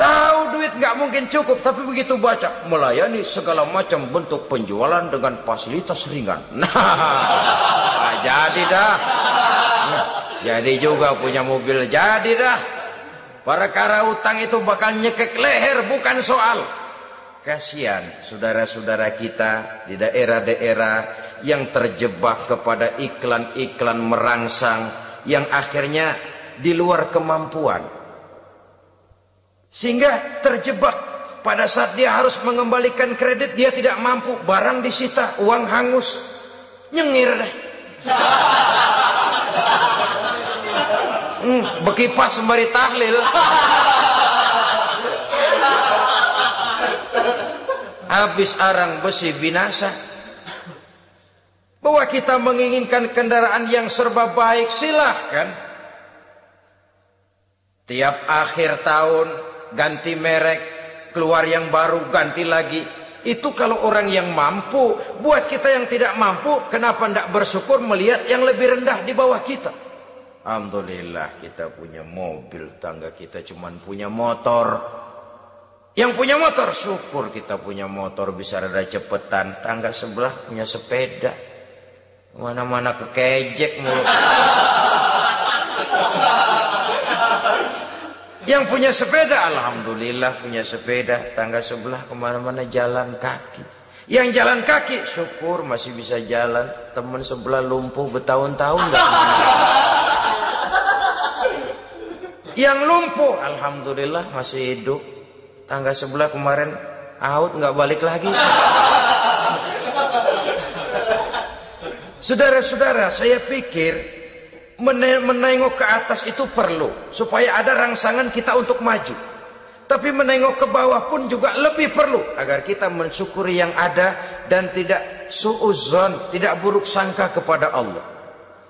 Tahu duit nggak mungkin cukup tapi begitu baca melayani segala macam bentuk penjualan dengan fasilitas ringan. Nah, jadi dah. Nah, jadi juga punya mobil jadi dah. Perkara utang itu bakal nyekek leher bukan soal. Kasihan saudara-saudara kita di daerah-daerah yang terjebak kepada iklan-iklan merangsang yang akhirnya di luar kemampuan. Sehingga terjebak pada saat dia harus mengembalikan kredit dia tidak mampu, barang disita, uang hangus. Nyengir deh. Hmm, bekipas sembari tahlil. Habis arang besi binasa. Bahwa kita menginginkan kendaraan yang serba baik silahkan. Tiap akhir tahun ganti merek, keluar yang baru ganti lagi. Itu kalau orang yang mampu, buat kita yang tidak mampu, kenapa tidak bersyukur melihat yang lebih rendah di bawah kita? Alhamdulillah kita punya mobil, tangga kita cuma punya motor. Yang punya motor, syukur kita punya motor bisa rada cepetan. Tangga sebelah punya sepeda. Mana-mana kekejek mulu. Yang punya sepeda, Alhamdulillah punya sepeda. Tangga sebelah ke mana-mana jalan kaki. Yang jalan kaki, syukur masih bisa jalan. Teman sebelah lumpuh bertahun-tahun. Yang lumpuh, alhamdulillah masih hidup. Tangga sebelah kemarin out nggak balik lagi. Saudara-saudara, saya pikir menengok ke atas itu perlu supaya ada rangsangan kita untuk maju. Tapi menengok ke bawah pun juga lebih perlu agar kita mensyukuri yang ada dan tidak suuzon, tidak buruk sangka kepada Allah.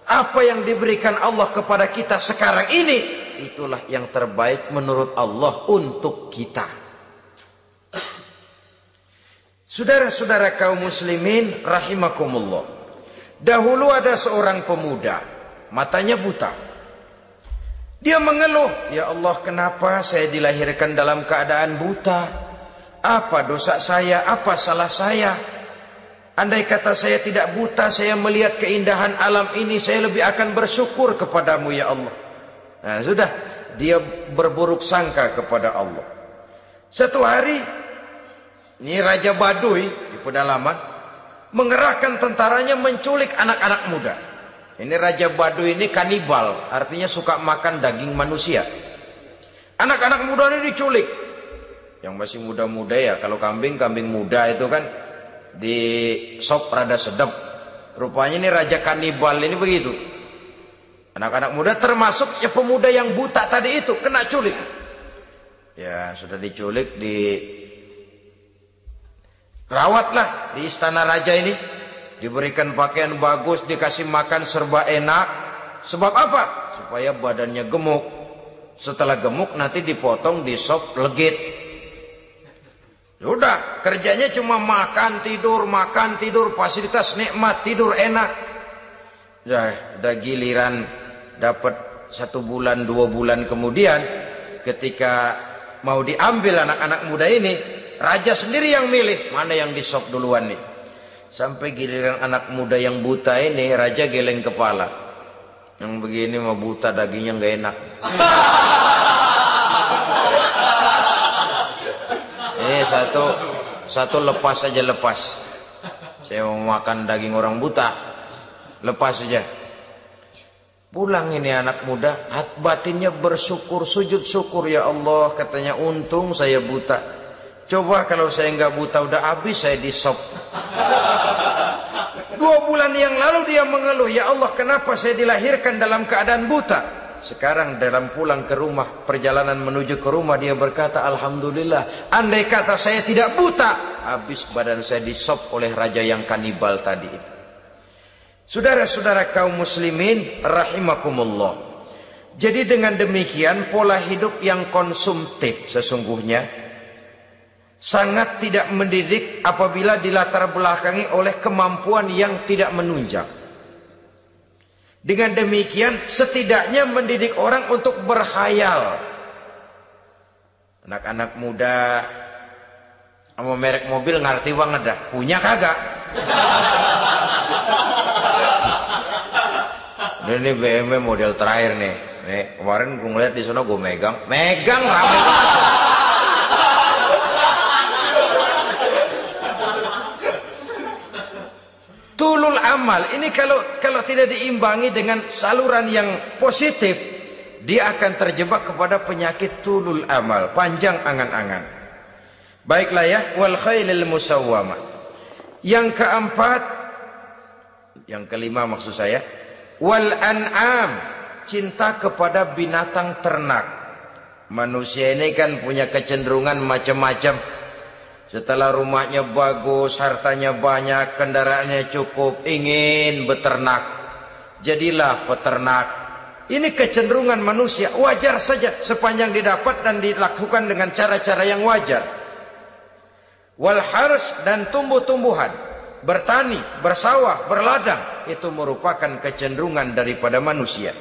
Apa yang diberikan Allah kepada kita sekarang ini itulah yang terbaik menurut Allah untuk kita. Saudara-saudara kaum muslimin rahimakumullah. Dahulu ada seorang pemuda, matanya buta. Dia mengeluh, "Ya Allah, kenapa saya dilahirkan dalam keadaan buta? Apa dosa saya? Apa salah saya?" Andai kata saya tidak buta, saya melihat keindahan alam ini, saya lebih akan bersyukur kepadamu ya Allah. Nah, sudah dia berburuk sangka kepada Allah. Satu hari ini Raja Baduy di pedalaman mengerahkan tentaranya menculik anak-anak muda. Ini Raja Baduy ini kanibal, artinya suka makan daging manusia. Anak-anak muda ini diculik. Yang masih muda-muda ya, kalau kambing kambing muda itu kan di sop rada sedap. Rupanya ini Raja kanibal ini begitu. Anak-anak muda termasuk ya pemuda yang buta tadi itu kena culik. Ya sudah diculik di rawatlah di istana raja ini. Diberikan pakaian bagus, dikasih makan serba enak. Sebab apa? Supaya badannya gemuk. Setelah gemuk nanti dipotong di sop legit. Sudah, kerjanya cuma makan, tidur, makan, tidur, fasilitas nikmat, tidur enak. Dah, dah giliran dapat satu bulan dua bulan kemudian ketika mau diambil anak-anak muda ini raja sendiri yang milih mana yang disop duluan nih. Sampai giliran anak muda yang buta ini raja geleng kepala. Yang begini mau buta dagingnya nggak enak. Ini satu satu lepas saja lepas. Saya mau makan daging orang buta. Lepas saja Pulang ini anak muda, hat batinnya bersyukur, sujud syukur ya Allah. Katanya untung saya buta. Coba kalau saya nggak buta udah habis saya disop. Dua bulan yang lalu dia mengeluh, ya Allah kenapa saya dilahirkan dalam keadaan buta. Sekarang dalam pulang ke rumah, perjalanan menuju ke rumah dia berkata, Alhamdulillah, andai kata saya tidak buta, habis badan saya disop oleh raja yang kanibal tadi itu. Saudara-saudara kaum muslimin rahimakumullah. Jadi dengan demikian pola hidup yang konsumtif sesungguhnya sangat tidak mendidik apabila dilatar belakangi oleh kemampuan yang tidak menunjang. Dengan demikian setidaknya mendidik orang untuk berhayal. Anak-anak muda sama merek mobil ngerti banget dah. Punya kagak? Ini BMW model terakhir nih. Nih, kemarin gue ngeliat di sana gue megang. Megang rame Tulul amal amal ini kalau kalau tidak diimbangi dengan saluran yang positif, dia akan terjebak kepada penyakit tulul amal, panjang angan-angan. Baiklah ya, wal khailil musawwama. Yang keempat, yang kelima maksud saya, wal an'am, cinta kepada binatang ternak. Manusia ini kan punya kecenderungan macam-macam setelah rumahnya bagus, hartanya banyak, kendaraannya cukup, ingin beternak. Jadilah peternak. Ini kecenderungan manusia, wajar saja sepanjang didapat dan dilakukan dengan cara-cara yang wajar. Wal harus dan tumbuh-tumbuhan, bertani, bersawah, berladang, itu merupakan kecenderungan daripada manusia.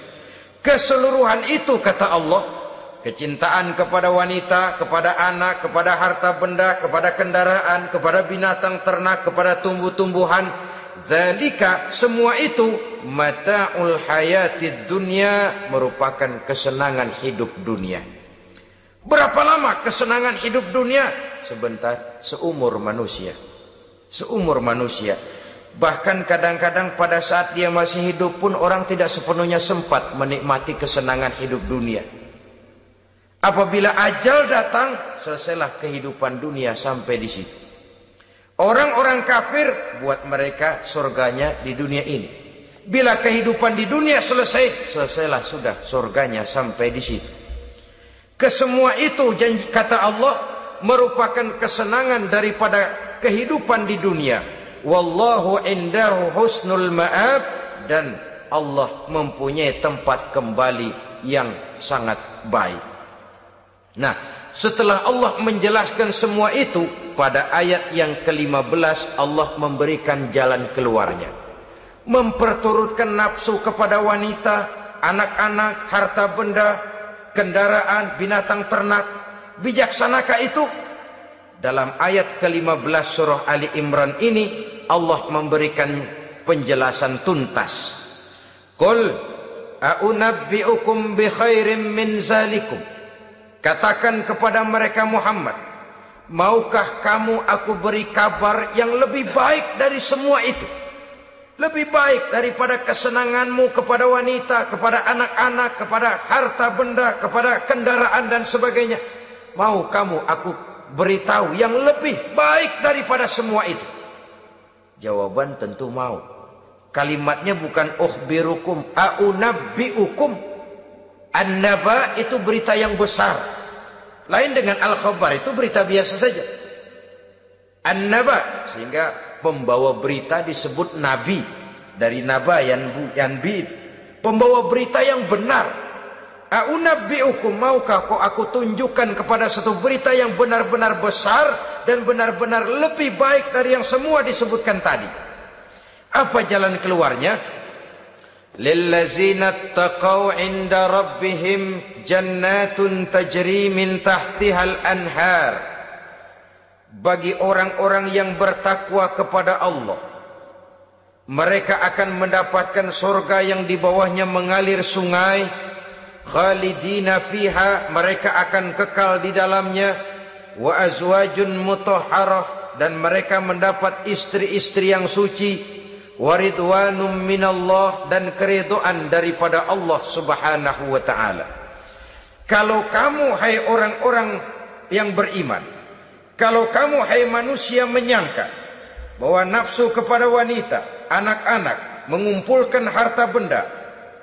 Keseluruhan itu kata Allah Kecintaan kepada wanita, kepada anak, kepada harta benda, kepada kendaraan, kepada binatang ternak, kepada tumbuh-tumbuhan. Zalika semua itu mata'ul hayatid dunia merupakan kesenangan hidup dunia. Berapa lama kesenangan hidup dunia? Sebentar, seumur manusia. Seumur manusia. Bahkan kadang-kadang pada saat dia masih hidup pun orang tidak sepenuhnya sempat menikmati kesenangan hidup dunia. Apabila ajal datang, selesailah kehidupan dunia sampai di situ. Orang-orang kafir buat mereka surganya di dunia ini. Bila kehidupan di dunia selesai, selesailah sudah surganya sampai di situ. Kesemua itu janji kata Allah merupakan kesenangan daripada kehidupan di dunia. Wallahu indahu husnul ma'ab dan Allah mempunyai tempat kembali yang sangat baik. Nah, setelah Allah menjelaskan semua itu, pada ayat yang ke-15 Allah memberikan jalan keluarnya. Memperturutkan nafsu kepada wanita, anak-anak, harta benda, kendaraan, binatang ternak. Bijaksanakah itu? Dalam ayat ke-15 surah Ali Imran ini, Allah memberikan penjelasan tuntas. Qul a'unabbi'ukum bi khairim min zalikum. Katakan kepada mereka Muhammad, maukah kamu aku beri kabar yang lebih baik dari semua itu? Lebih baik daripada kesenanganmu kepada wanita, kepada anak-anak, kepada harta benda, kepada kendaraan dan sebagainya. Mau kamu aku beritahu yang lebih baik daripada semua itu? Jawaban tentu mau. Kalimatnya bukan ukhbirukum, aunabbiukum. An-naba itu berita yang besar. Lain dengan al-khabar itu berita biasa saja. An-naba sehingga pembawa berita disebut nabi dari naba yang yanbi. Pembawa berita yang benar. A'unabbi'ukum maukah kau aku tunjukkan kepada satu berita yang benar-benar besar dan benar-benar lebih baik dari yang semua disebutkan tadi. Apa jalan keluarnya? Lillazina taqaw inda rabbihim jannatun tajri min tahtihal anhar. Bagi orang-orang yang bertakwa kepada Allah. Mereka akan mendapatkan surga yang di bawahnya mengalir sungai-sungai khalidina fiha mereka akan kekal di dalamnya wa azwajun mutahharah dan mereka mendapat istri-istri yang suci waridwanum minallah dan keridhaan daripada Allah Subhanahu wa taala. Kalau kamu hai orang-orang yang beriman, kalau kamu hai manusia menyangka bahwa nafsu kepada wanita, anak-anak, mengumpulkan harta benda,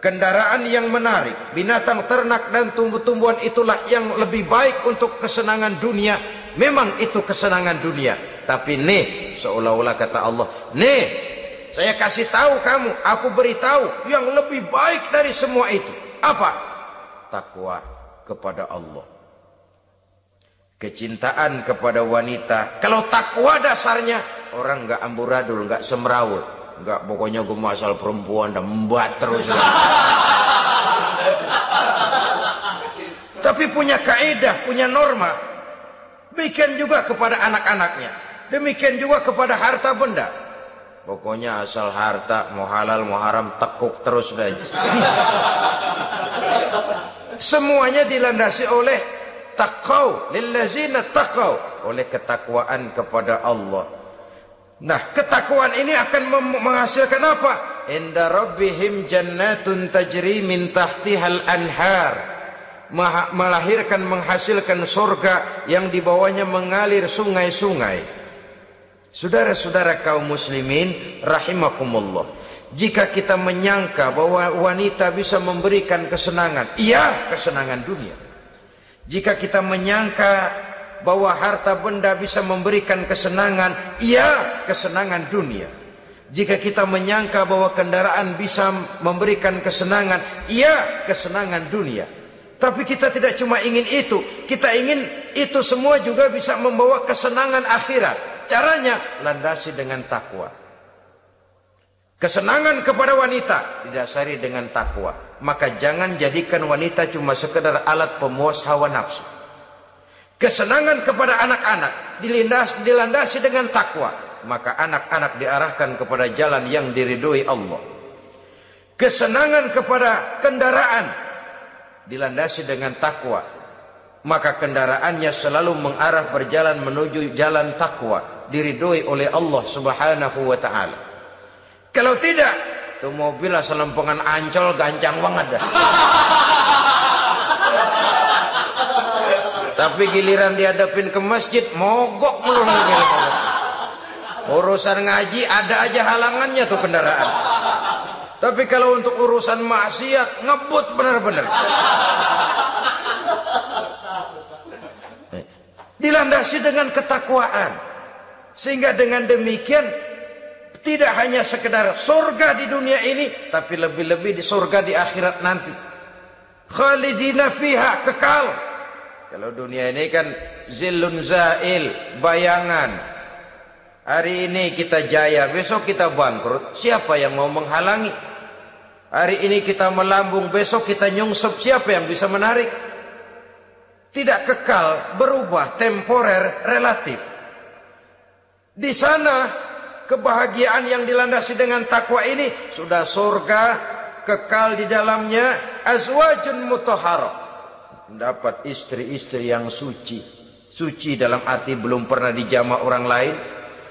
kendaraan yang menarik, binatang ternak dan tumbuh-tumbuhan itulah yang lebih baik untuk kesenangan dunia. Memang itu kesenangan dunia. Tapi nih, seolah-olah kata Allah, nih saya kasih tahu kamu, aku beritahu yang lebih baik dari semua itu. Apa? Takwa kepada Allah. Kecintaan kepada wanita. Kalau takwa dasarnya, orang nggak amburadul, nggak semrawut. Nggak pokoknya gue masal perempuan dan membuat terus. Tapi punya kaidah, punya norma. Demikian juga kepada anak-anaknya. Demikian juga kepada harta benda. Pokoknya asal harta mau halal mau haram tekuk terus deh. Semuanya dilandasi oleh takau lillazina takau oleh ketakwaan kepada Allah. Nah, ketakwaan ini akan menghasilkan apa? Inda rabbihim jannatun tajri min tahtihal anhar. Melahirkan menghasilkan surga yang di bawahnya mengalir sungai-sungai. Saudara-saudara kaum muslimin rahimakumullah. Jika kita menyangka bahwa wanita bisa memberikan kesenangan, iya kesenangan dunia. Jika kita menyangka bahwa harta benda bisa memberikan kesenangan, iya kesenangan dunia. Jika kita menyangka bahwa kendaraan bisa memberikan kesenangan, iya kesenangan dunia. Tapi kita tidak cuma ingin itu, kita ingin itu semua juga bisa membawa kesenangan akhirat. Caranya landasi dengan takwa. Kesenangan kepada wanita didasari dengan takwa. Maka jangan jadikan wanita cuma sekedar alat pemuas hawa nafsu. Kesenangan kepada anak-anak dilandasi dengan takwa, maka anak-anak diarahkan kepada jalan yang diridhoi Allah. Kesenangan kepada kendaraan dilandasi dengan takwa, maka kendaraannya selalu mengarah berjalan menuju jalan takwa, diridhoi oleh Allah Subhanahu wa taala. Kalau tidak, tuh mobil asal lempengan ancol gancang banget dah. Tapi giliran dihadapin ke masjid, mogok melulu Urusan ngaji ada aja halangannya tuh kendaraan. Tapi kalau untuk urusan maksiat ngebut benar-benar. Dilandasi dengan ketakwaan. Sehingga dengan demikian tidak hanya sekedar surga di dunia ini, tapi lebih-lebih di surga di akhirat nanti. Khalidina fiha kekal kalau dunia ini kan zilun zail, bayangan. Hari ini kita jaya, besok kita bangkrut. Siapa yang mau menghalangi? Hari ini kita melambung, besok kita nyungsep. Siapa yang bisa menarik? Tidak kekal, berubah, temporer, relatif. Di sana kebahagiaan yang dilandasi dengan takwa ini sudah surga kekal di dalamnya azwajun mutahharah mendapat istri-istri yang suci. Suci dalam arti belum pernah dijama orang lain.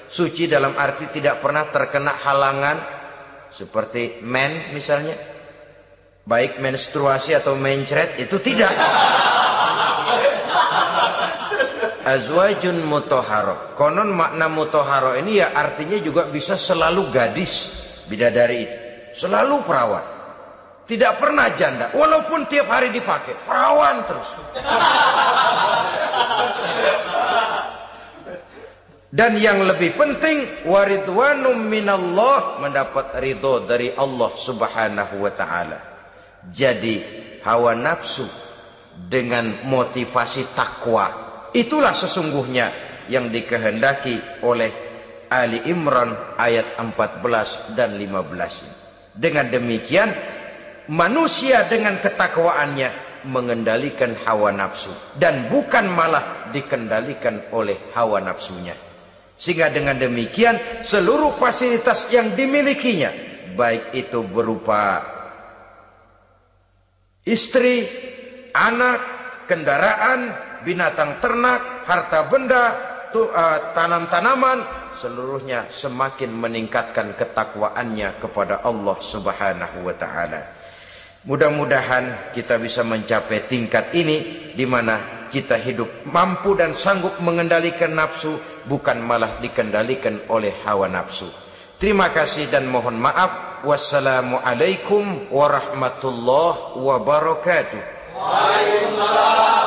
Suci dalam arti tidak pernah terkena halangan. Seperti men misalnya. Baik menstruasi atau mencret itu tidak. Azwajun mutoharo. Konon makna mutoharo ini ya artinya juga bisa selalu gadis. Bidadari itu. Selalu perawat. Tidak pernah janda, walaupun tiap hari dipakai, perawan terus. Dan yang lebih penting, waridwanum minallah mendapat ridho dari Allah Subhanahu wa taala. Jadi hawa nafsu dengan motivasi takwa itulah sesungguhnya yang dikehendaki oleh Ali Imran ayat 14 dan 15. Dengan demikian manusia dengan ketakwaannya mengendalikan hawa nafsu dan bukan malah dikendalikan oleh hawa nafsunya sehingga dengan demikian seluruh fasilitas yang dimilikinya baik itu berupa istri, anak, kendaraan, binatang ternak, harta benda, uh, tanam-tanaman seluruhnya semakin meningkatkan ketakwaannya kepada Allah Subhanahu wa taala. Mudah-mudahan kita bisa mencapai tingkat ini di mana kita hidup mampu dan sanggup mengendalikan nafsu bukan malah dikendalikan oleh hawa nafsu. Terima kasih dan mohon maaf. Wassalamualaikum warahmatullahi wabarakatuh. Waalaikumsalam